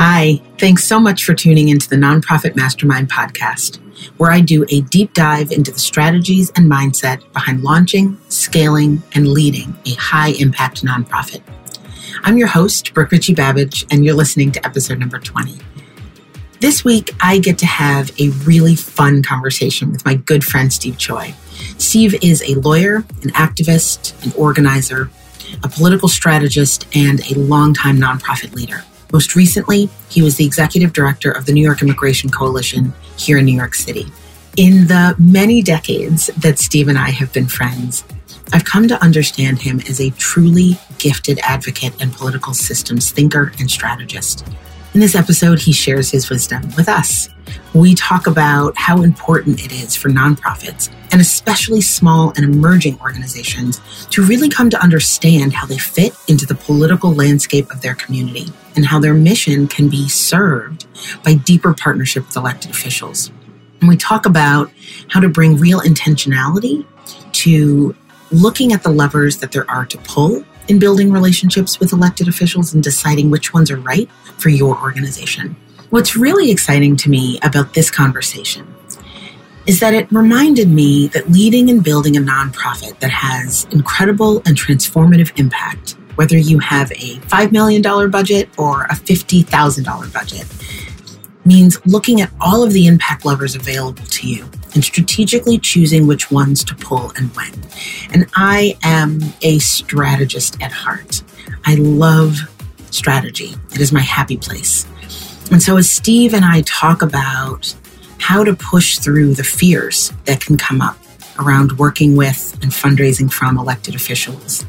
Hi, thanks so much for tuning into the Nonprofit Mastermind podcast, where I do a deep dive into the strategies and mindset behind launching, scaling, and leading a high impact nonprofit. I'm your host, Brooke Richie Babbage, and you're listening to episode number 20. This week, I get to have a really fun conversation with my good friend, Steve Choi. Steve is a lawyer, an activist, an organizer, a political strategist, and a longtime nonprofit leader. Most recently, he was the executive director of the New York Immigration Coalition here in New York City. In the many decades that Steve and I have been friends, I've come to understand him as a truly gifted advocate and political systems thinker and strategist. In this episode, he shares his wisdom with us. We talk about how important it is for nonprofits, and especially small and emerging organizations, to really come to understand how they fit into the political landscape of their community and how their mission can be served by deeper partnership with elected officials. And we talk about how to bring real intentionality to looking at the levers that there are to pull in building relationships with elected officials and deciding which ones are right for your organization. What's really exciting to me about this conversation is that it reminded me that leading and building a nonprofit that has incredible and transformative impact, whether you have a $5 million budget or a $50,000 budget, means looking at all of the impact levers available to you and strategically choosing which ones to pull and when. And I am a strategist at heart. I love strategy, it is my happy place. And so, as Steve and I talk about how to push through the fears that can come up around working with and fundraising from elected officials,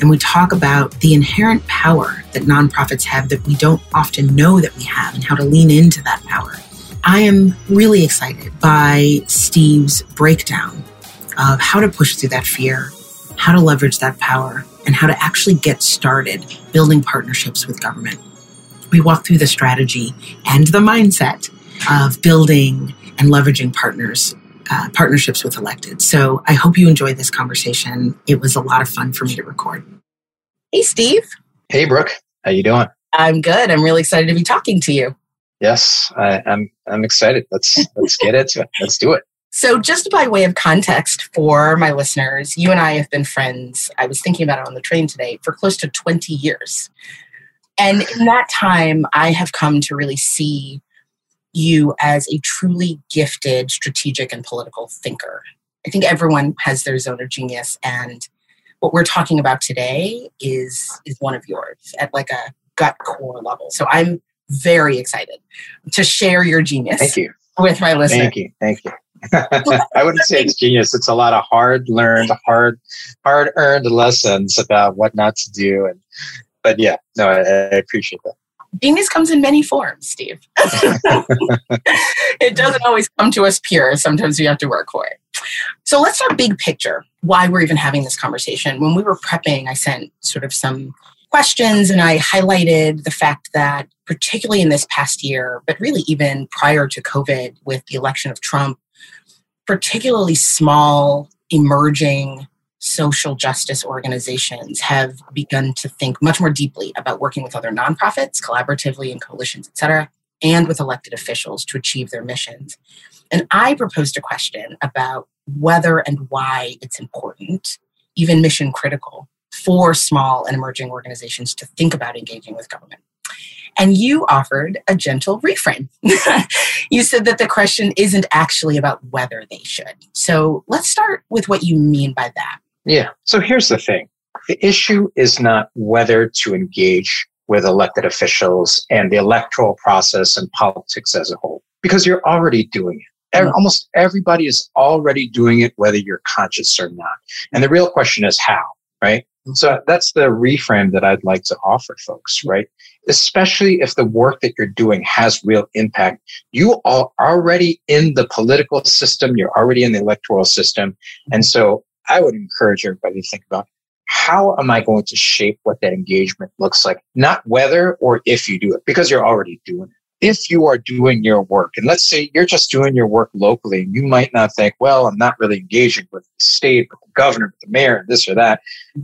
and we talk about the inherent power that nonprofits have that we don't often know that we have and how to lean into that power. I am really excited by Steve's breakdown of how to push through that fear, how to leverage that power, and how to actually get started building partnerships with government. We walk through the strategy and the mindset of building and leveraging partners uh, partnerships with elected. So I hope you enjoyed this conversation. It was a lot of fun for me to record. Hey, Steve. Hey, Brooke. How you doing? I'm good. I'm really excited to be talking to you. Yes, I, I'm. I'm excited. Let's let's get into it. Let's do it. So, just by way of context for my listeners, you and I have been friends. I was thinking about it on the train today for close to 20 years. And in that time, I have come to really see you as a truly gifted strategic and political thinker. I think everyone has their zone of genius and what we're talking about today is is one of yours at like a gut core level. So I'm very excited to share your genius Thank you. with my listeners. Thank you. Thank you. I wouldn't say it's genius. It's a lot of hard learned, hard, hard earned lessons about what not to do. And but yeah, no, I, I appreciate that. Genius comes in many forms, Steve. it doesn't always come to us pure. Sometimes we have to work for it. So let's start big picture. Why we're even having this conversation. When we were prepping, I sent sort of some questions and I highlighted the fact that, particularly in this past year, but really even prior to COVID with the election of Trump, particularly small, emerging social justice organizations have begun to think much more deeply about working with other nonprofits, collaboratively in coalitions, et cetera, and with elected officials to achieve their missions. And I proposed a question about whether and why it's important, even mission critical, for small and emerging organizations to think about engaging with government. And you offered a gentle reframe. you said that the question isn't actually about whether they should. So let's start with what you mean by that. Yeah. So here's the thing the issue is not whether to engage with elected officials and the electoral process and politics as a whole, because you're already doing it. Mm-hmm. Almost everybody is already doing it, whether you're conscious or not. And the real question is how, right? Mm-hmm. So that's the reframe that I'd like to offer folks, right? Especially if the work that you're doing has real impact. You are already in the political system. You're already in the electoral system. And so I would encourage everybody to think about how am I going to shape what that engagement looks like? Not whether or if you do it, because you're already doing it if you are doing your work, and let's say you're just doing your work locally, and you might not think, well, I'm not really engaging with the state, with the governor, with the mayor, this or that.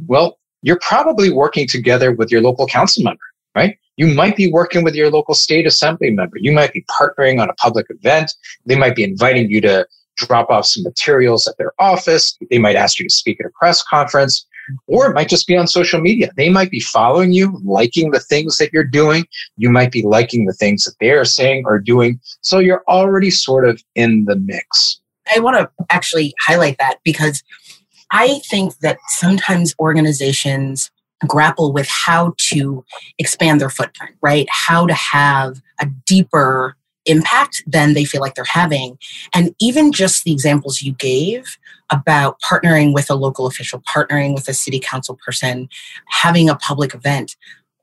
Well, you're probably working together with your local council member, right? You might be working with your local state assembly member. You might be partnering on a public event. They might be inviting you to drop off some materials at their office. They might ask you to speak at a press conference, or it might just be on social media. They might be following you, liking the things that you're doing. You might be liking the things that they're saying or doing. So you're already sort of in the mix. I want to actually highlight that because I think that sometimes organizations grapple with how to expand their footprint, right? How to have a deeper impact than they feel like they're having. And even just the examples you gave about partnering with a local official, partnering with a city council person, having a public event,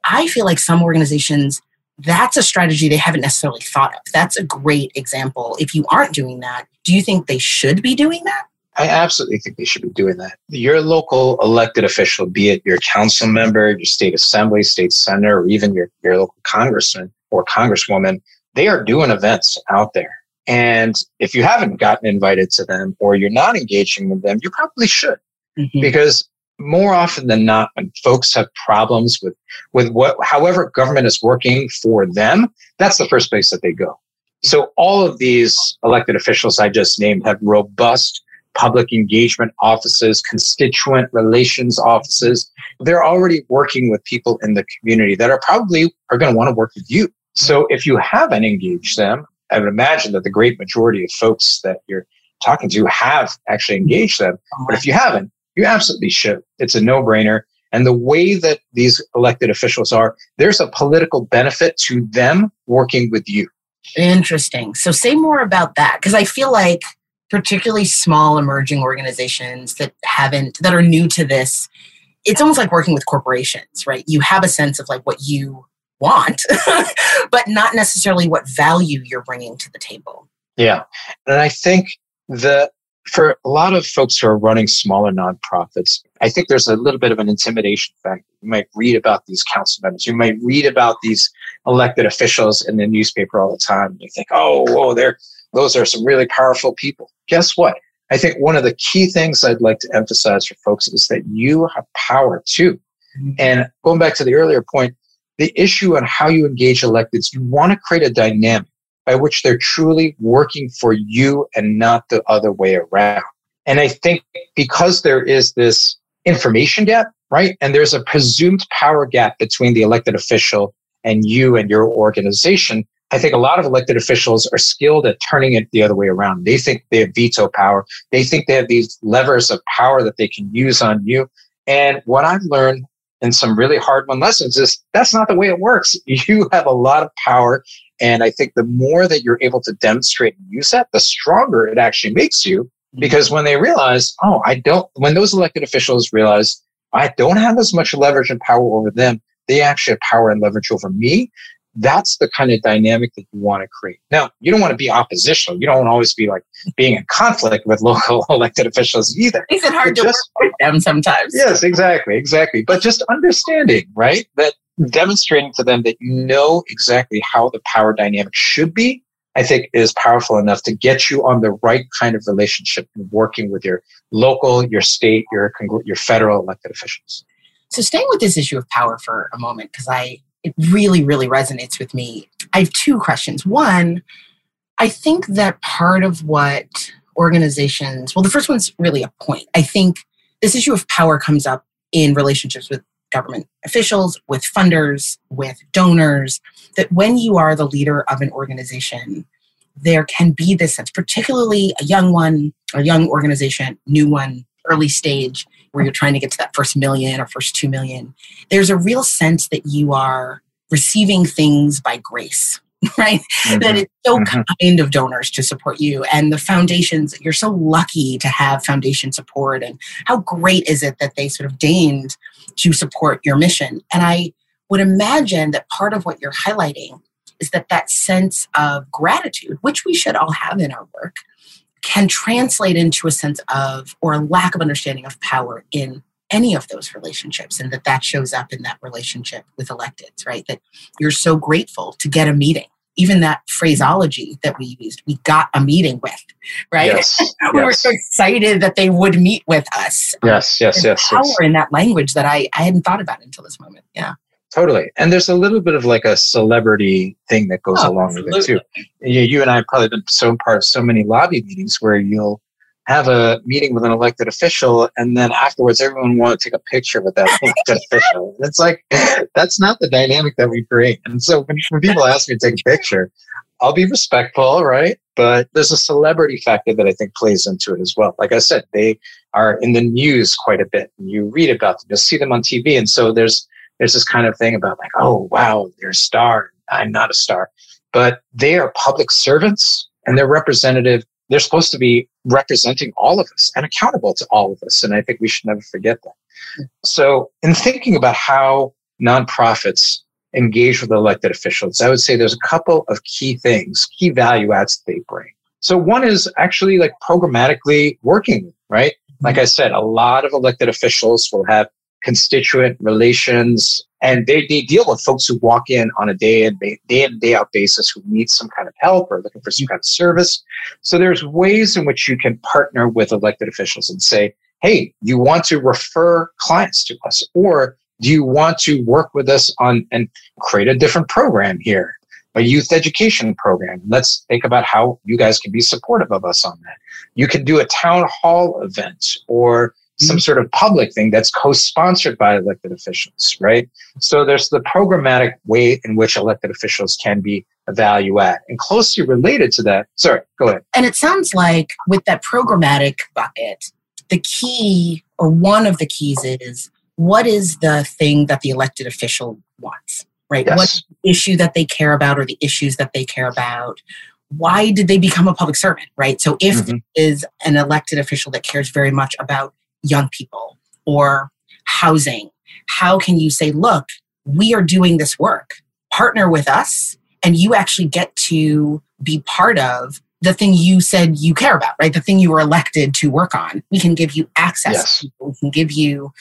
I feel like some organizations, that's a strategy they haven't necessarily thought of. That's a great example. If you aren't doing that, do you think they should be doing that? I absolutely think they should be doing that. Your local elected official, be it your council member, your state assembly, state senator, or even your, your local congressman or congresswoman, they are doing events out there. And if you haven't gotten invited to them or you're not engaging with them, you probably should. Mm-hmm. Because more often than not, when folks have problems with, with what, however government is working for them, that's the first place that they go. So all of these elected officials I just named have robust public engagement offices, constituent relations offices. They're already working with people in the community that are probably are going to want to work with you. So if you haven't engaged them, I would imagine that the great majority of folks that you're talking to have actually mm-hmm. engaged them. But if you haven't, you absolutely should. It's a no brainer. And the way that these elected officials are, there's a political benefit to them working with you. Interesting. So say more about that because I feel like particularly small emerging organizations that haven't that are new to this it's almost like working with corporations right you have a sense of like what you want but not necessarily what value you're bringing to the table yeah and i think that for a lot of folks who are running smaller nonprofits, I think there's a little bit of an intimidation factor. You might read about these council members. You might read about these elected officials in the newspaper all the time. You think, oh, whoa, they're those are some really powerful people. Guess what? I think one of the key things I'd like to emphasize for folks is that you have power too. Mm-hmm. And going back to the earlier point, the issue on how you engage electeds, you want to create a dynamic by which they're truly working for you and not the other way around. And I think because there is this information gap, right? And there's a presumed power gap between the elected official and you and your organization, I think a lot of elected officials are skilled at turning it the other way around. They think they have veto power. They think they have these levers of power that they can use on you. And what I've learned in some really hard won lessons is that's not the way it works. You have a lot of power. And I think the more that you're able to demonstrate and use that, the stronger it actually makes you. Mm-hmm. Because when they realize, oh, I don't, when those elected officials realize I don't have as much leverage and power over them, they actually have power and leverage over me that's the kind of dynamic that you want to create. Now, you don't want to be oppositional. You don't want to always be like being in conflict with local elected officials either. Makes it hard but to just, work with them sometimes. Yes, exactly, exactly. But just understanding, right? That demonstrating to them that you know exactly how the power dynamic should be, I think is powerful enough to get you on the right kind of relationship and working with your local, your state, your your federal elected officials. So staying with this issue of power for a moment, because I it really, really resonates with me. I have two questions. One, I think that part of what organizations, well, the first one's really a point. I think this issue of power comes up in relationships with government officials, with funders, with donors, that when you are the leader of an organization, there can be this sense, particularly a young one, a young organization, new one, early stage, where you're trying to get to that first million or first two million, there's a real sense that you are receiving things by grace right? Mm-hmm. That it's so mm-hmm. kind of donors to support you. And the foundations, you're so lucky to have foundation support. And how great is it that they sort of deigned to support your mission? And I would imagine that part of what you're highlighting is that that sense of gratitude, which we should all have in our work, can translate into a sense of or a lack of understanding of power in any of those relationships and that that shows up in that relationship with electeds right? That you're so grateful to get a meeting. Even that phraseology that we used we got a meeting with right? Yes, we yes. were so excited that they would meet with us. Yes yes yes power yes. in that language that I, I hadn't thought about until this moment yeah totally. And there's a little bit of like a celebrity thing that goes oh, along absolutely. with it too. You, you and I have probably been so part of so many lobby meetings where you'll have a meeting with an elected official and then afterwards everyone want to take a picture with that elected official. It's like that's not the dynamic that we create. And so when, when people ask me to take a picture, I'll be respectful, right? But there's a celebrity factor that I think plays into it as well. Like I said, they are in the news quite a bit. And you read about them, you'll see them on TV. And so there's there's this kind of thing about like, oh wow, they're a star. I'm not a star. But they are public servants and they're representative. They're supposed to be representing all of us and accountable to all of us. And I think we should never forget that. So in thinking about how nonprofits engage with elected officials, I would say there's a couple of key things, key value adds that they bring. So one is actually like programmatically working, right? Like I said, a lot of elected officials will have constituent relations and they, they deal with folks who walk in on a day in day in day out basis who need some kind of help or looking for some kind of service so there's ways in which you can partner with elected officials and say hey you want to refer clients to us or do you want to work with us on and create a different program here? A youth education program. Let's think about how you guys can be supportive of us on that. You can do a town hall event or some sort of public thing that's co-sponsored by elected officials, right? So there's the programmatic way in which elected officials can be a value add. And closely related to that, sorry, go ahead. And it sounds like with that programmatic bucket, the key or one of the keys is what is the thing that the elected official wants, right? Yes. What issue that they care about or the issues that they care about? Why did they become a public servant, right? So if mm-hmm. is an elected official that cares very much about young people or housing, how can you say, look, we are doing this work, partner with us, and you actually get to be part of the thing you said you care about, right? The thing you were elected to work on. We can give you access. Yes. We can give you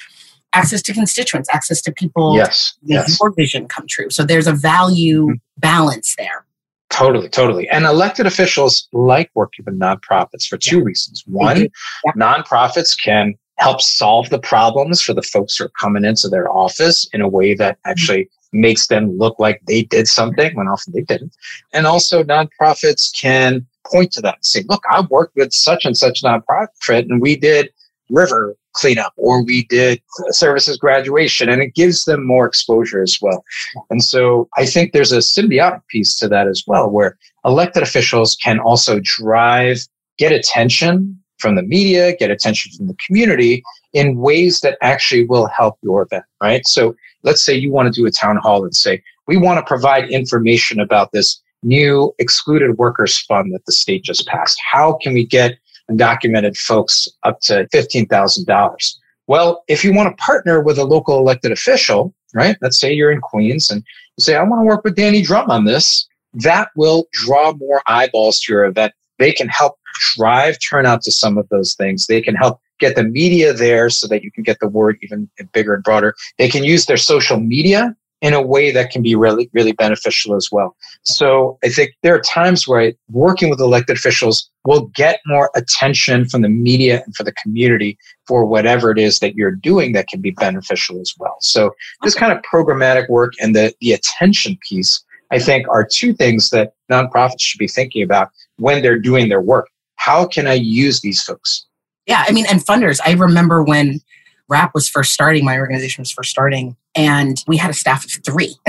access to constituents, access to people yes, yes. your vision come true. So there's a value mm-hmm. balance there. Totally, totally. And elected officials like working with nonprofits for two yeah. reasons. One, yeah. nonprofits can help solve the problems for the folks who are coming into their office in a way that mm-hmm. actually makes them look like they did something when often they didn't. And also, nonprofits can point to that and say, look, I worked with such and such nonprofit and we did river cleanup or we did services graduation and it gives them more exposure as well. And so I think there's a symbiotic piece to that as well, where elected officials can also drive, get attention from the media, get attention from the community in ways that actually will help your event, right? So let's say you want to do a town hall and say, we want to provide information about this new excluded workers fund that the state just passed. How can we get undocumented folks up to $15,000. Well, if you want to partner with a local elected official, right? Let's say you're in Queens and you say, I want to work with Danny Dromm on this. That will draw more eyeballs to your event. They can help drive turnout to some of those things. They can help get the media there so that you can get the word even bigger and broader. They can use their social media in a way that can be really, really beneficial as well. So I think there are times where working with elected officials will get more attention from the media and for the community for whatever it is that you're doing that can be beneficial as well. So this kind of programmatic work and the, the attention piece, I think are two things that nonprofits should be thinking about when they're doing their work. How can I use these folks? Yeah, I mean, and funders, I remember when RAP was first starting, my organization was first starting, and we had a staff of three.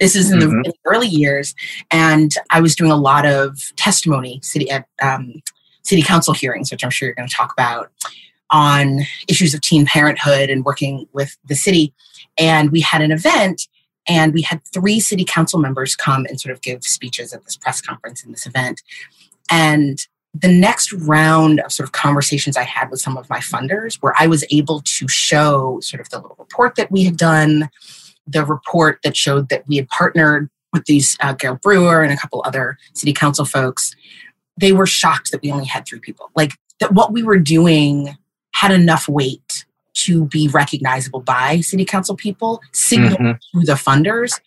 this is in, mm-hmm. the, in, the, early years, and I was doing a lot of testimony city at um, city council hearings, which I'm sure you're going to talk about on issues of teen parenthood and working with the city. And we had an event, and we had three city council members come and sort of give speeches at this press conference in this event. And the next round of sort of conversations I had with some of my funders, where I was able to show sort of the little report that we had done, the report that showed that we had partnered with these uh, Gale Brewer and a couple other city council folks, they were shocked that we only had three people. Like that, what we were doing had enough weight to be recognizable by city council people, signal mm-hmm. to the funders,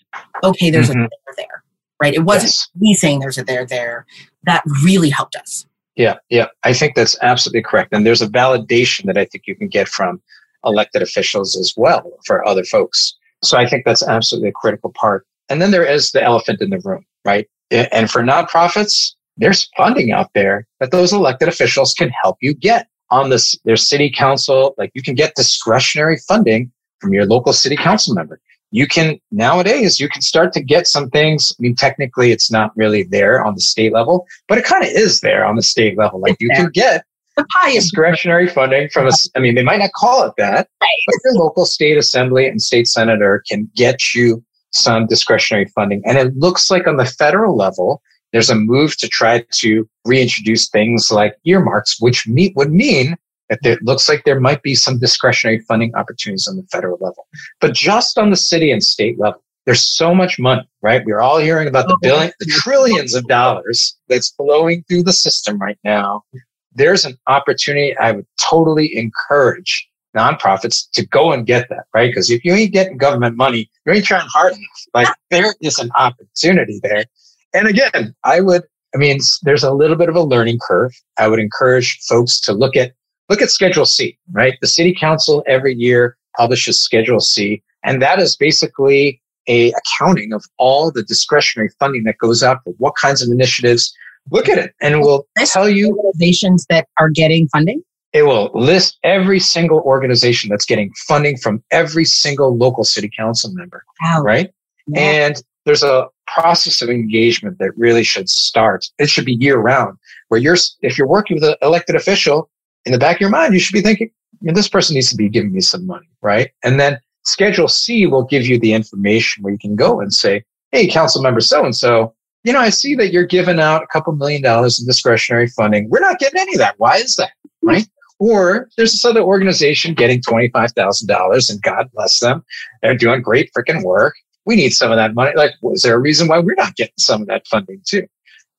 okay, there's mm-hmm. a there there, right? It wasn't yes. me saying there's a there there. That really helped us. Yeah, yeah, I think that's absolutely correct. And there's a validation that I think you can get from elected officials as well for other folks. So I think that's absolutely a critical part. And then there is the elephant in the room, right? And for nonprofits, there's funding out there that those elected officials can help you get on this, their city council. Like you can get discretionary funding from your local city council member. You can nowadays, you can start to get some things. I mean, technically it's not really there on the state level, but it kind of is there on the state level. Like you can get the pie discretionary funding from a, I mean, they might not call it that, right. but your local state assembly and state senator can get you some discretionary funding. And it looks like on the federal level, there's a move to try to reintroduce things like earmarks, which meet, would mean that it looks like there might be some discretionary funding opportunities on the federal level. But just on the city and state level, there's so much money, right? We're all hearing about the oh, billion, the trillions of dollars that's flowing through the system right now. There's an opportunity I would totally encourage nonprofits to go and get that, right? Because if you ain't getting government money, you ain't trying hard enough. Like there is an opportunity there. And again, I would, I mean, there's a little bit of a learning curve. I would encourage folks to look at, look at Schedule C, right? The city council every year publishes Schedule C. And that is basically a accounting of all the discretionary funding that goes out for what kinds of initiatives. Look at it and we'll tell you organizations that are getting funding. It will list every single organization that's getting funding from every single local city council member. Wow. Right. Yeah. And there's a process of engagement that really should start. It should be year round where you're, if you're working with an elected official in the back of your mind, you should be thinking, this person needs to be giving me some money. Right. And then schedule C will give you the information where you can go and say, Hey, council member so and so, you know, I see that you're giving out a couple million dollars in discretionary funding. We're not getting any of that. Why is that? Right. Or there's this other organization getting $25,000 and God bless them. They're doing great freaking work. We need some of that money. Like, was there a reason why we're not getting some of that funding too?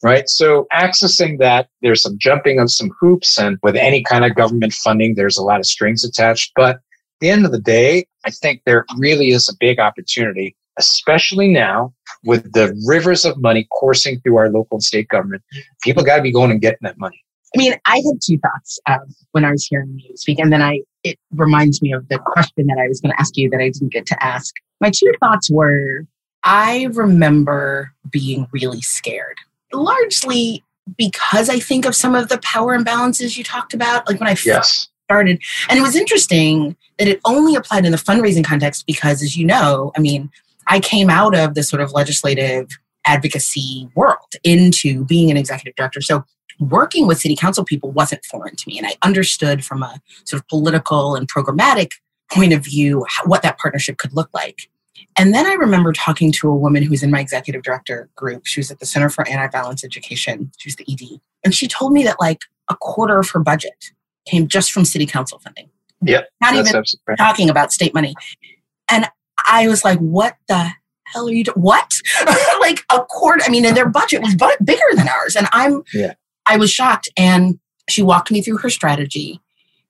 Right. So accessing that, there's some jumping of some hoops and with any kind of government funding, there's a lot of strings attached. But at the end of the day, I think there really is a big opportunity, especially now with the rivers of money coursing through our local and state government. People got to be going and getting that money. I mean, I had two thoughts um, when I was hearing you speak, and then I it reminds me of the question that I was going to ask you that I didn't get to ask. My two thoughts were: I remember being really scared, largely because I think of some of the power imbalances you talked about, like when I yes. started. And it was interesting that it only applied in the fundraising context because, as you know, I mean, I came out of the sort of legislative advocacy world into being an executive director. So working with city council people wasn't foreign to me. And I understood from a sort of political and programmatic point of view what that partnership could look like. And then I remember talking to a woman who was in my executive director group. She was at the Center for Anti-Violence Education. She was the ED. And she told me that like a quarter of her budget came just from city council funding. Yeah. Not even talking about state money. And I was like, what the hell are you doing? What? like a quarter. I mean, and their budget was bigger than ours. And I'm yeah. I was shocked. And she walked me through her strategy.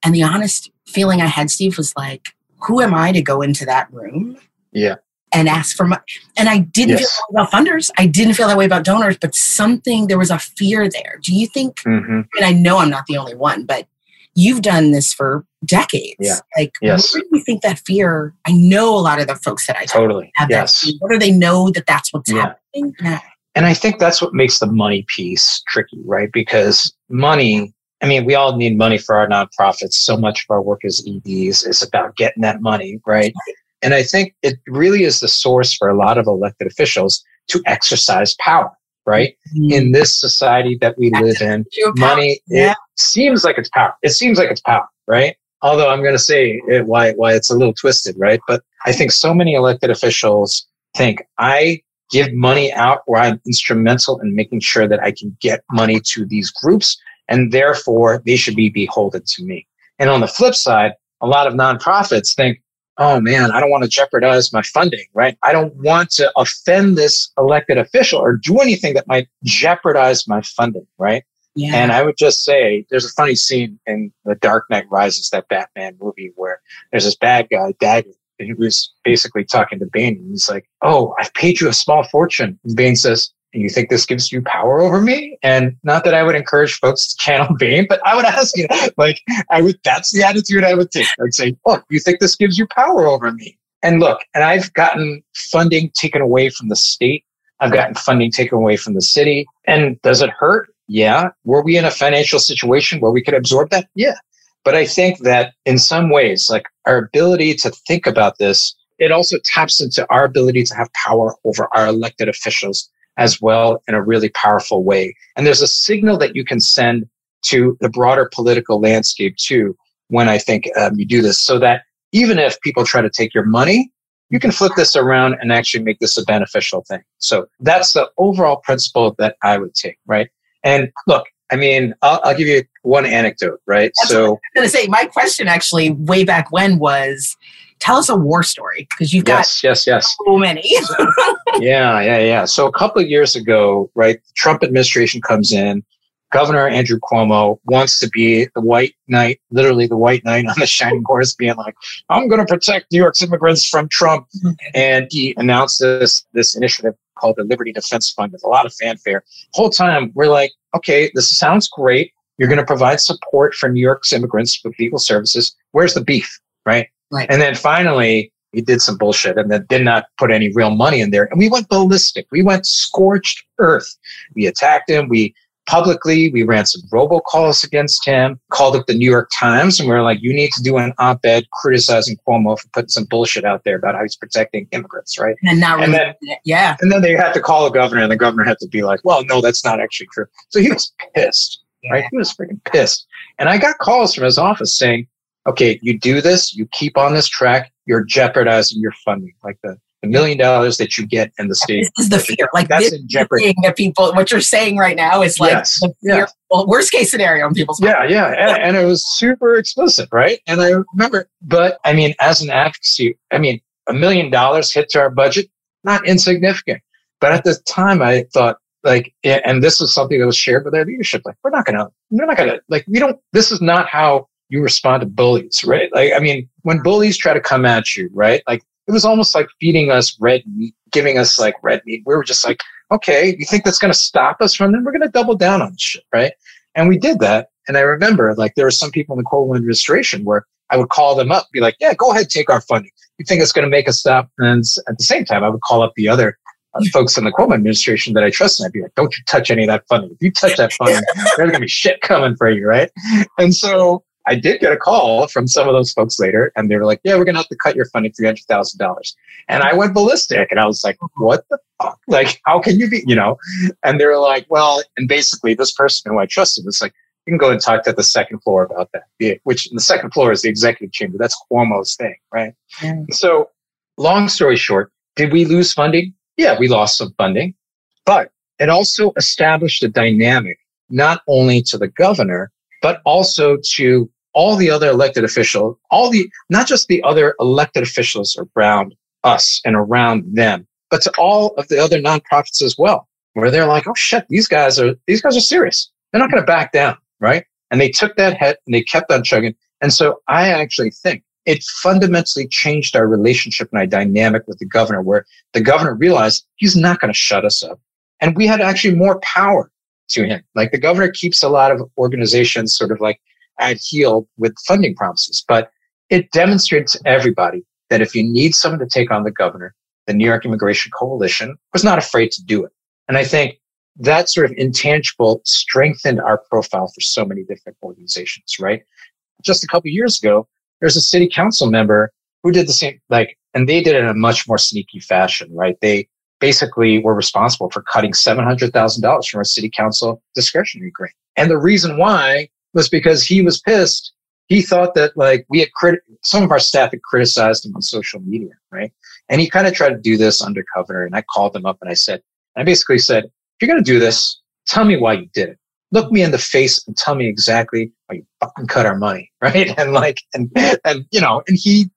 And the honest feeling I had, Steve, was like, who am I to go into that room? Yeah. And ask for money. And I didn't yes. feel about funders. I didn't feel that way about donors, but something, there was a fear there. Do you think, mm-hmm. and I know I'm not the only one, but you've done this for decades. Yeah. Like, yes. where do you think that fear? I know a lot of the folks that I totally have yes. that. What do they know that that's what's yeah. happening? Yeah. And I think that's what makes the money piece tricky, right? Because money, I mean, we all need money for our nonprofits. So much of our work as EDs is about getting that money, right? And I think it really is the source for a lot of elected officials to exercise power, right? Mm-hmm. In this society that we live in, money, yeah. it seems like it's power. It seems like it's power, right? Although I'm going to say it, why, why it's a little twisted, right? But I think so many elected officials think I give money out where I'm instrumental in making sure that I can get money to these groups and therefore they should be beholden to me. And on the flip side, a lot of nonprofits think, oh man, I don't want to jeopardize my funding, right? I don't want to offend this elected official or do anything that might jeopardize my funding, right? Yeah. And I would just say there's a funny scene in The Dark Knight Rises, that Batman movie, where there's this bad guy, Daggett, he was basically talking to Bane. And he's like, "Oh, I've paid you a small fortune." And Bane says, "You think this gives you power over me?" And not that I would encourage folks to channel Bane, but I would ask you, like, I would. That's the attitude I would take. I'd say, "Look, you think this gives you power over me?" And look, and I've gotten funding taken away from the state. I've gotten funding taken away from the city. And does it hurt? Yeah. Were we in a financial situation where we could absorb that? Yeah. But I think that in some ways, like our ability to think about this, it also taps into our ability to have power over our elected officials as well in a really powerful way. And there's a signal that you can send to the broader political landscape too when I think um, you do this so that even if people try to take your money, you can flip this around and actually make this a beneficial thing. So that's the overall principle that I would take, right? And look, I mean, I'll, I'll give you one anecdote, right? That's so, I'm going to say my question actually way back when was, tell us a war story because you've got yes, yes, yes, so many. yeah, yeah, yeah. So a couple of years ago, right, the Trump administration comes in. Governor Andrew Cuomo wants to be the white knight, literally the white knight on the shining horse, being like, "I'm going to protect New York's immigrants from Trump," and he announced this this initiative called the Liberty Defense Fund with a lot of fanfare. Whole time we're like, "Okay, this sounds great. You're going to provide support for New York's immigrants with legal services. Where's the beef, right?" Right. And then finally, he did some bullshit and then did not put any real money in there. And we went ballistic. We went scorched earth. We attacked him. We publicly, we ran some robocalls against him, called up the New York Times, and we were like, you need to do an op ed criticizing Cuomo for putting some bullshit out there about how he's protecting immigrants, right? And not really, and then, yeah. And then they had to call the governor, and the governor had to be like, well, no, that's not actually true. So he was pissed, yeah. right? He was freaking pissed. And I got calls from his office saying, okay, you do this, you keep on this track, you're jeopardizing your funding, like the, the million dollars that you get in the state. This is the fear. Like that's in jeopardy. That people, what you're saying right now is like yes, the fear, well, worst case scenario in people's Yeah, yeah. And, and, it was super explicit, right? And I remember, but I mean, as an advocacy, I mean, a million dollars hit to our budget, not insignificant. But at the time, I thought, like, and this was something that was shared with our leadership. Like, we're not gonna, we're not gonna, like, we don't. This is not how you respond to bullies, right? Like, I mean, when bullies try to come at you, right? Like, it was almost like feeding us red meat, giving us like red meat. We were just like, okay, you think that's going to stop us from them? We're going to double down on shit, right? And we did that. And I remember, like, there were some people in the Cuomo administration where I would call them up, be like, yeah, go ahead, take our funding. You think it's going to make us stop? And at the same time, I would call up the other uh, folks in the Cuomo administration that I trust, and I'd be like, don't you touch any of that funding. If you touch that funding, there's going to be shit coming for you, right? And so I did get a call from some of those folks later, and they were like, "Yeah, we're gonna have to cut your funding three hundred thousand dollars." And I went ballistic, and I was like, "What the fuck? Like, how can you be? You know?" And they were like, "Well," and basically, this person who I trusted was like, "You can go and talk to the second floor about that." Which the second floor is the executive chamber. That's Cuomo's thing, right? Yeah. So, long story short, did we lose funding? Yeah, we lost some funding, but it also established a dynamic not only to the governor but also to all the other elected officials, all the, not just the other elected officials around us and around them, but to all of the other nonprofits as well, where they're like, oh shit, these guys are, these guys are serious. They're not going to back down. Right. And they took that hit and they kept on chugging. And so I actually think it fundamentally changed our relationship and our dynamic with the governor, where the governor realized he's not going to shut us up. And we had actually more power to him. Like the governor keeps a lot of organizations sort of like at heel with funding promises. But it demonstrates to everybody that if you need someone to take on the governor, the New York Immigration Coalition was not afraid to do it. And I think that sort of intangible strengthened our profile for so many different organizations, right? Just a couple years ago, there's a city council member who did the same, like, and they did it in a much more sneaky fashion, right? They basically were responsible for cutting $700,000 from our city council discretionary grant. And the reason why was because he was pissed. He thought that like we had crit- some of our staff had criticized him on social media, right? And he kind of tried to do this undercover. And I called him up and I said, I basically said, if you're going to do this, tell me why you did it. Look me in the face and tell me exactly why you fucking cut our money, right? And like, and, and, you know, and he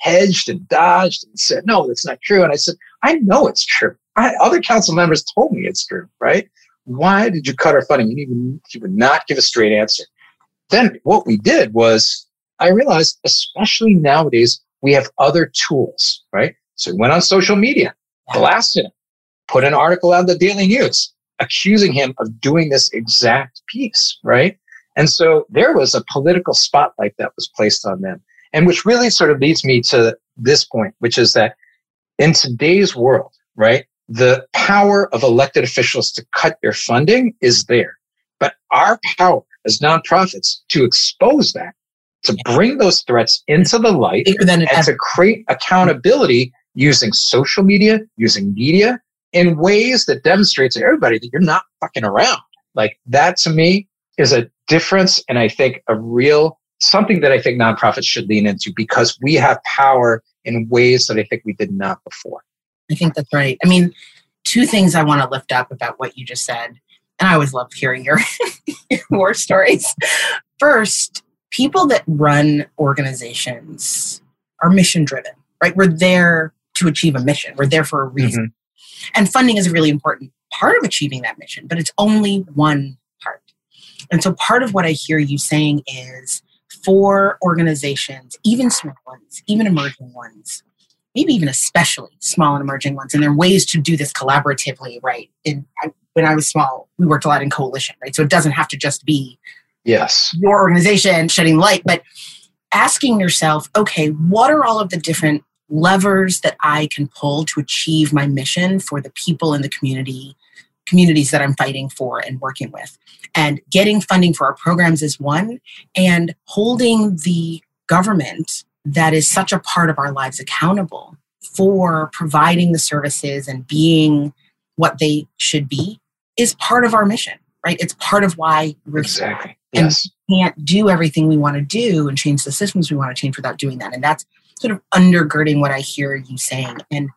hedged and dodged and said, no, that's not true. And I said, I know it's true. I, other council members told me it's true, right? Why did you cut our funding? You, you would not give a straight answer. Then what we did was I realized, especially nowadays, we have other tools, right? So we went on social media, blasted him, put an article out on the Daily News accusing him of doing this exact piece, right? And so there was a political spotlight that was placed on them. And which really sort of leads me to this point, which is that in today's world, right, the power of elected officials to cut your funding is there. But our power as nonprofits to expose that, to bring those threats into the light, and to create accountability using social media, using media in ways that demonstrate to everybody that you're not fucking around. Like that to me is a difference. And I think a real something that I think nonprofits should lean into because we have power in ways that I think we did not before. I think that's right. I mean, two things I want to lift up about what you just said. And I always love hearing your, your war stories. First, people that run organizations are mission driven, right? We're there to achieve a mission, we're there for a reason. Mm-hmm. And funding is a really important part of achieving that mission, but it's only one part. And so part of what I hear you saying is for organizations, even small ones, even emerging ones, maybe even especially small and emerging ones, and there are ways to do this collaboratively, right? In, I, when I was small, we worked a lot in coalition, right? So it doesn't have to just be yes your organization shedding light, but asking yourself, okay, what are all of the different levers that I can pull to achieve my mission for the people in the community communities that I'm fighting for and working with. And getting funding for our programs is one, and holding the government that is such a part of our lives accountable for providing the services and being what they should be is part of our mission, right? It's part of why we're exactly. And yes. we can't do everything we want to do and change the systems we want to change without doing that. And that's sort of undergirding what I hear you saying and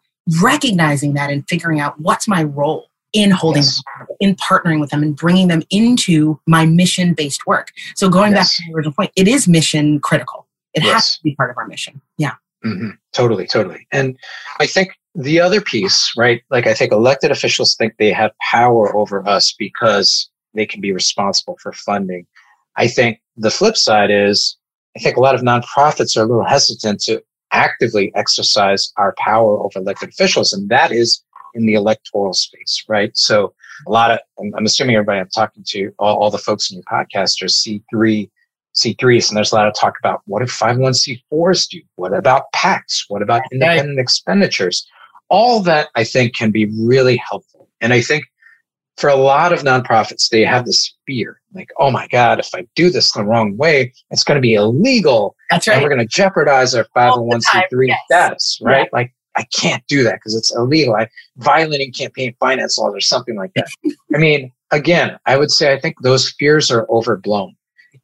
recognizing that and figuring out what's my role in holding yes. them, in partnering with them, and bringing them into my mission based work. So, going yes. back to the original point, it is mission critical. It yes. has to be part of our mission. Yeah. Mm-hmm. Totally, totally. And I think the other piece, right? Like, I think elected officials think they have power over us because they can be responsible for funding. I think the flip side is, I think a lot of nonprofits are a little hesitant to actively exercise our power over elected officials. And that is in the electoral space, right? So a lot of, I'm assuming everybody I'm talking to, all, all the folks in your podcast are C3, C3s, and there's a lot of talk about what if 501c4s do? What about PACs? What about independent expenditures? All that I think can be really helpful. And I think for a lot of nonprofits, they have this fear like, oh my God, if I do this the wrong way, it's going to be illegal. That's right. And we're going to jeopardize our 501c3 yes. status, right? Yeah. Like, I can't do that because it's illegal. I violating campaign finance laws or something like that. I mean, again, I would say I think those fears are overblown.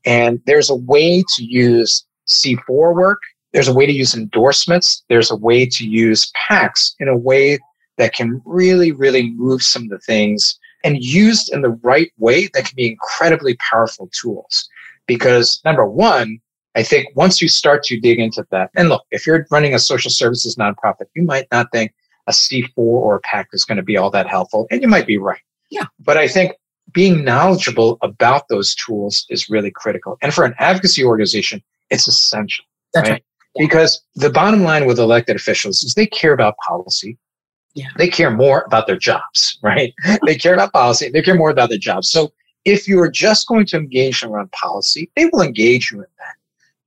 And there's a way to use C4 work. There's a way to use endorsements. There's a way to use PACs in a way that can really, really move some of the things and used in the right way that can be incredibly powerful tools. Because number one, I think once you start to dig into that, and look, if you're running a social services nonprofit, you might not think a C4 or a PAC is going to be all that helpful, and you might be right. Yeah. But I think being knowledgeable about those tools is really critical. And for an advocacy organization, it's essential. That's right. right. Yeah. Because the bottom line with elected officials is they care about policy. Yeah. They care more about their jobs, right? they care about policy. They care more about their jobs. So if you are just going to engage them around policy, they will engage you in that.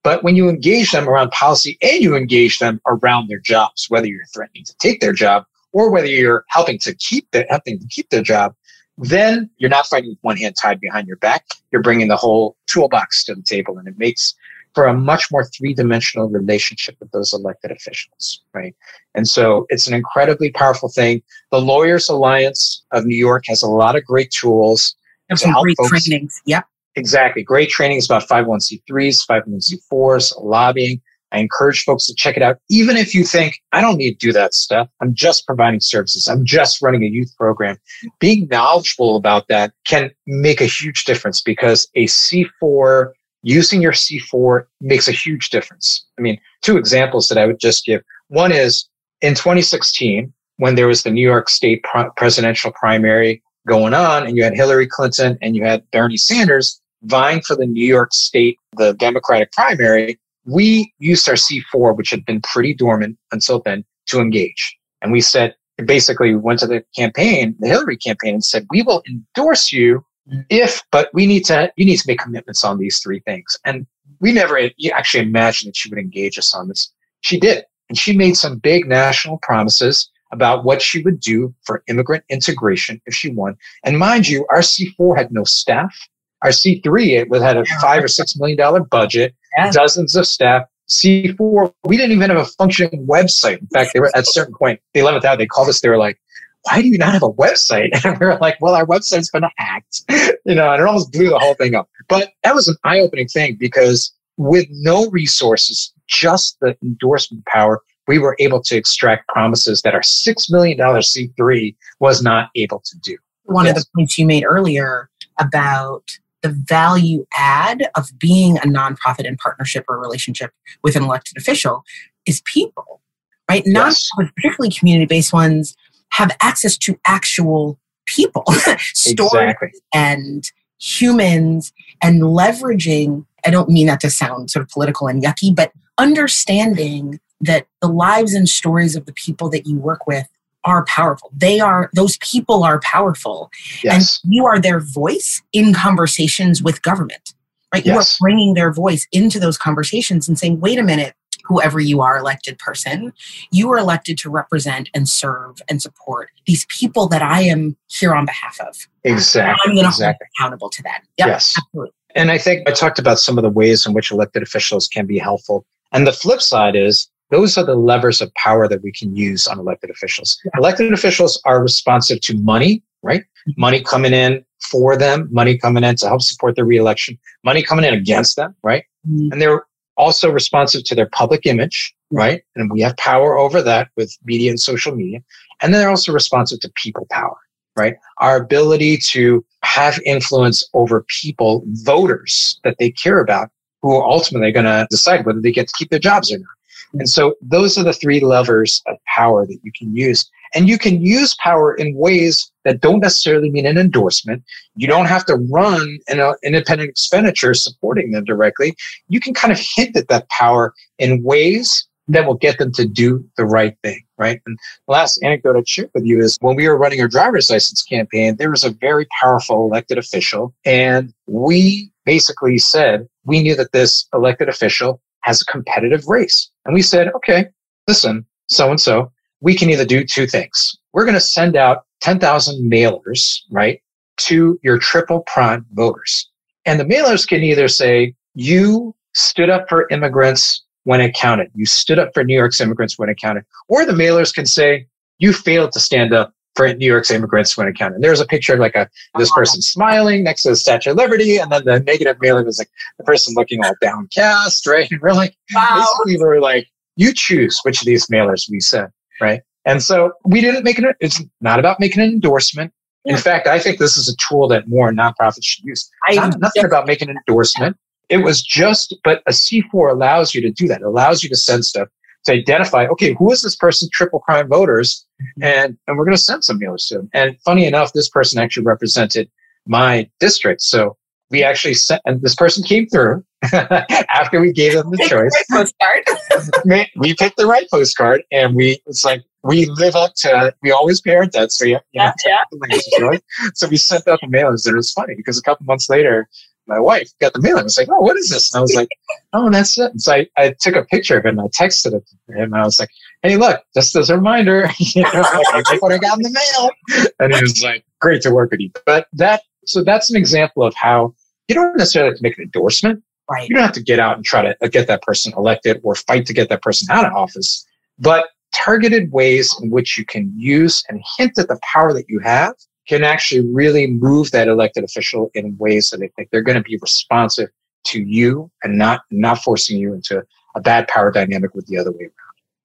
But when you engage them around policy and you engage them around their jobs, whether you're threatening to take their job or whether you're helping to keep the, helping to keep their job, then you're not fighting with one hand tied behind your back. You're bringing the whole toolbox to the table and it makes for a much more three-dimensional relationship with those elected officials, right? And so it's an incredibly powerful thing. The Lawyers Alliance of New York has a lot of great tools. And some great folks. trainings. Yep. Exactly. Great trainings about 501c3s, 501c4s, lobbying. I encourage folks to check it out. Even if you think, I don't need to do that stuff. I'm just providing services. I'm just running a youth program. Being knowledgeable about that can make a huge difference because a C4, using your C4 makes a huge difference. I mean, two examples that I would just give. One is in 2016, when there was the New York State presidential primary going on and you had Hillary Clinton and you had Bernie Sanders, vying for the New York State, the Democratic primary, we used our C4, which had been pretty dormant until then, to engage. And we said, basically, we went to the campaign, the Hillary campaign, and said, we will endorse you if, but we need to, you need to make commitments on these three things. And we never actually imagined that she would engage us on this. She did. And she made some big national promises about what she would do for immigrant integration if she won. And mind you, our C4 had no staff. Our C3 it had a five or six million dollar budget, yeah. dozens of staff. C4, we didn't even have a functioning website. In fact, they were at a certain point, the 11th hour, they called us, they were like, why do you not have a website? And we were like, well, our website's been hacked, you know, and it almost blew the whole thing up. But that was an eye opening thing because with no resources, just the endorsement power, we were able to extract promises that our $6 million C3 was not able to do. One yes. of the points you made earlier about the value add of being a nonprofit in partnership or relationship with an elected official is people, right? Yes. Not particularly community based ones have access to actual people, stories exactly. and humans and leveraging. I don't mean that to sound sort of political and yucky, but understanding that the lives and stories of the people that you work with are powerful. They are, those people are powerful. Yes. And you are their voice in conversations with government, right? Yes. You are bringing their voice into those conversations and saying, wait a minute, whoever you are, elected person, you are elected to represent and serve and support these people that I am here on behalf of. Exactly. I'm going to exactly. hold accountable to that. Yep, yes. Absolutely. And I think I talked about some of the ways in which elected officials can be helpful. And the flip side is those are the levers of power that we can use on elected officials. Elected officials are responsive to money, right? Mm-hmm. Money coming in for them, money coming in to help support their reelection, money coming in against them, right? Mm-hmm. And they're also responsive to their public image, right? And we have power over that with media and social media. And then they're also responsive to people power, right? Our ability to have influence over people, voters that they care about, who are ultimately going to decide whether they get to keep their jobs or not. And so those are the three levers of power that you can use. And you can use power in ways that don't necessarily mean an endorsement. You don't have to run an uh, independent expenditure supporting them directly. You can kind of hint at that power in ways that will get them to do the right thing, right? And the last anecdote I'd share with you is when we were running our driver's license campaign, there was a very powerful elected official, and we basically said we knew that this elected official has a competitive race. And we said, okay, listen, so and so, we can either do two things. We're going to send out 10,000 mailers, right, to your triple prime voters. And the mailers can either say, you stood up for immigrants when it counted. You stood up for New York's immigrants when it counted. Or the mailers can say, you failed to stand up for New York's immigrants when it counted. And There's a picture of like a this uh-huh. person smiling next to the Statue of Liberty, and then the negative mailing was like the person looking all downcast, right? And we're like, wow. we were like, you choose which of these mailers we send, right? And so we didn't make it. It's not about making an endorsement. Yeah. In fact, I think this is a tool that more nonprofits should use. I, not, nothing about making an endorsement. It was just, but a C4 allows you to do that. It allows you to send stuff to identify, okay, who is this person, triple prime voters? Mm-hmm. And, and we're going to send some mailers to them. And funny enough, this person actually represented my district. So we actually sent, and this person came through after we gave them the choice. The postcard. we picked the right postcard and we, it's like, we live up to, we always pay our debts. So, you know, yeah, yeah. so we sent out the mailers and it was funny because a couple months later, my wife got the mail and was like, Oh, what is this? And I was like, Oh, that's it. And so I, I took a picture of it and I texted it to him. And I was like, Hey, look, just as a reminder, you know, like, I what I got in the mail. And he was like, Great to work with you. But that, so that's an example of how you don't necessarily have to make an endorsement. Right. You don't have to get out and try to uh, get that person elected or fight to get that person out of office, but targeted ways in which you can use and hint at the power that you have can actually really move that elected official in ways that they think they're going to be responsive to you and not not forcing you into a bad power dynamic with the other way around.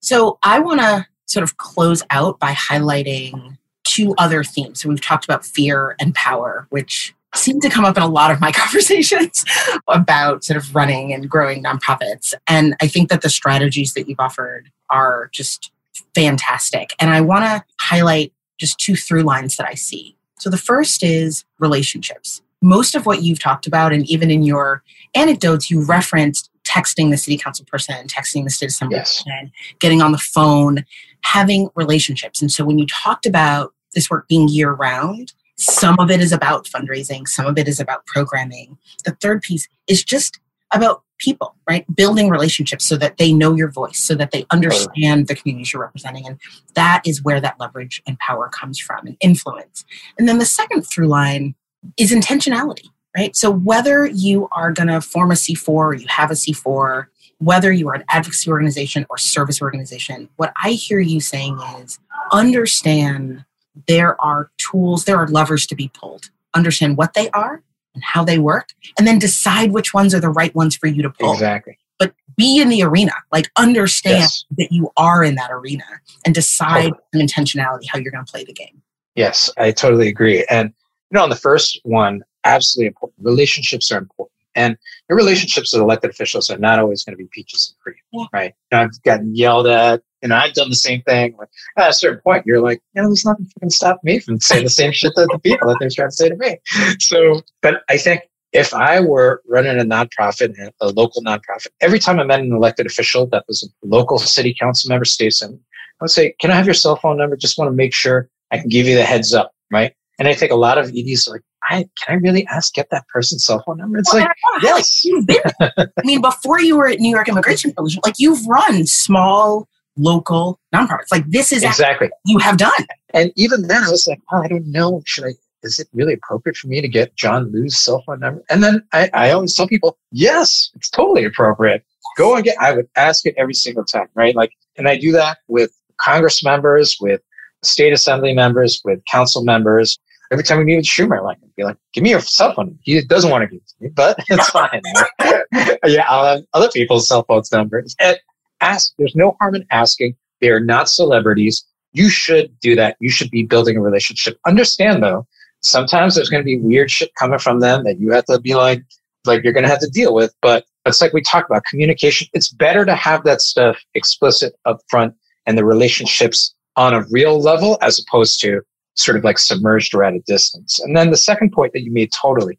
So I want to sort of close out by highlighting two other themes. So we've talked about fear and power, which seem to come up in a lot of my conversations about sort of running and growing nonprofits. And I think that the strategies that you've offered are just fantastic. And I want to highlight just two through lines that I see. So the first is relationships. Most of what you've talked about, and even in your anecdotes, you referenced texting the city council person, texting the state assembly yes. person, getting on the phone, having relationships. And so when you talked about this work being year round, some of it is about fundraising, some of it is about programming. The third piece is just about people, right? Building relationships so that they know your voice, so that they understand the communities you're representing. And that is where that leverage and power comes from and influence. And then the second through line is intentionality, right? So whether you are going to form a C4 or you have a C4, whether you are an advocacy organization or service organization, what I hear you saying is understand there are tools, there are levers to be pulled. Understand what they are and how they work, and then decide which ones are the right ones for you to pull. Exactly. But be in the arena, like understand yes. that you are in that arena and decide totally. intentionality how you're going to play the game. Yes, I totally agree. And you know, on the first one, absolutely important. Relationships are important. And your relationships with elected officials are not always going to be peaches and cream, yeah. right? You know, I've gotten yelled at, and I've done the same thing. At a certain point, you're like, you know, there's nothing can stop me from saying the same shit that the people that they're trying to say to me. So, but I think if I were running a nonprofit, a local nonprofit, every time I met an elected official that was a local city council member, senator, I would say, "Can I have your cell phone number? Just want to make sure I can give you the heads up, right?" And I think a lot of EDs are like, I, can I really ask, get that person's cell phone number? It's well, like, yes. You've been, I mean, before you were at New York Immigration Coalition, like you've run small local nonprofits. Like this is exactly you have done. And even then I was like, oh, I don't know. Should I, is it really appropriate for me to get John Liu's cell phone number? And then I, I always tell people, yes, it's totally appropriate. Go and get, I would ask it every single time, right? Like, and I do that with Congress members, with state assembly members, with council members. Every time we meet with Schumer, like, I'd be like, give me your cell phone. He doesn't want to give it to me, but it's fine. yeah, I'll have other people's cell phones numbers. And ask. There's no harm in asking. They are not celebrities. You should do that. You should be building a relationship. Understand though, sometimes there's going to be weird shit coming from them that you have to be like, like you're going to have to deal with. But it's like we talked about communication. It's better to have that stuff explicit up front and the relationships on a real level as opposed to sort of like submerged or at a distance. And then the second point that you made totally,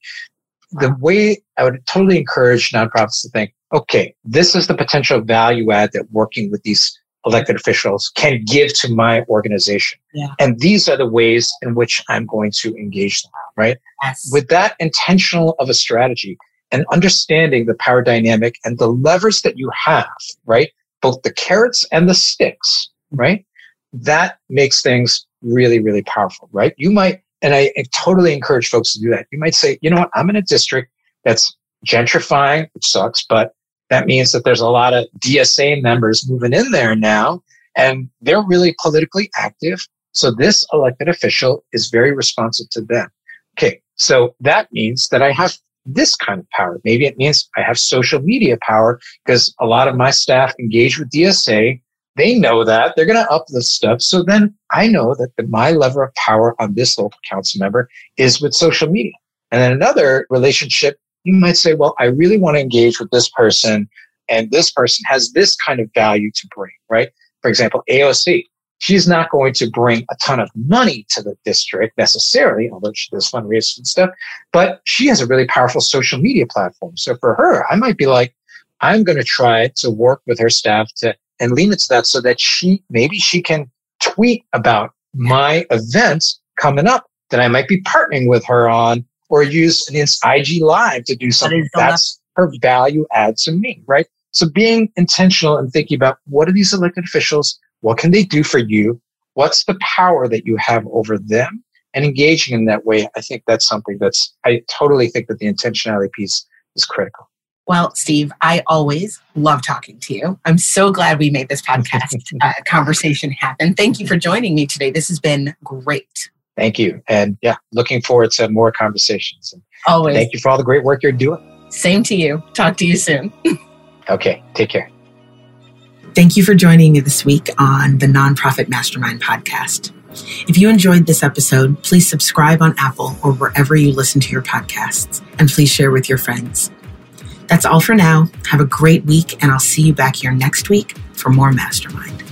the way I would totally encourage nonprofits to think, okay, this is the potential value add that working with these elected officials can give to my organization. Yeah. And these are the ways in which I'm going to engage them, right? Yes. With that intentional of a strategy and understanding the power dynamic and the levers that you have, right? Both the carrots and the sticks, mm-hmm. right? That makes things really, really powerful, right? You might, and I, I totally encourage folks to do that. You might say, you know what? I'm in a district that's gentrifying, which sucks, but that means that there's a lot of DSA members moving in there now, and they're really politically active. So this elected official is very responsive to them. Okay. So that means that I have this kind of power. Maybe it means I have social media power because a lot of my staff engage with DSA. They know that they're going to up this stuff. So then I know that the, my lever of power on this local council member is with social media. And then another relationship you might say, well, I really want to engage with this person and this person has this kind of value to bring, right? For example, AOC, she's not going to bring a ton of money to the district necessarily, although she does fundraisers and stuff, but she has a really powerful social media platform. So for her, I might be like, I'm going to try to work with her staff to and lean into that so that she maybe she can tweet about my events coming up that I might be partnering with her on or use an IG live to do something. That's her value add to me, right? So being intentional and thinking about what are these elected officials? What can they do for you? What's the power that you have over them? And engaging in that way, I think that's something that's, I totally think that the intentionality piece is critical. Well, Steve, I always love talking to you. I'm so glad we made this podcast uh, conversation happen. Thank you for joining me today. This has been great. Thank you. And yeah, looking forward to more conversations. And Always. Thank you for all the great work you're doing. Same to you. Talk to you soon. okay. Take care. Thank you for joining me this week on the Nonprofit Mastermind podcast. If you enjoyed this episode, please subscribe on Apple or wherever you listen to your podcasts, and please share with your friends. That's all for now. Have a great week, and I'll see you back here next week for more Mastermind.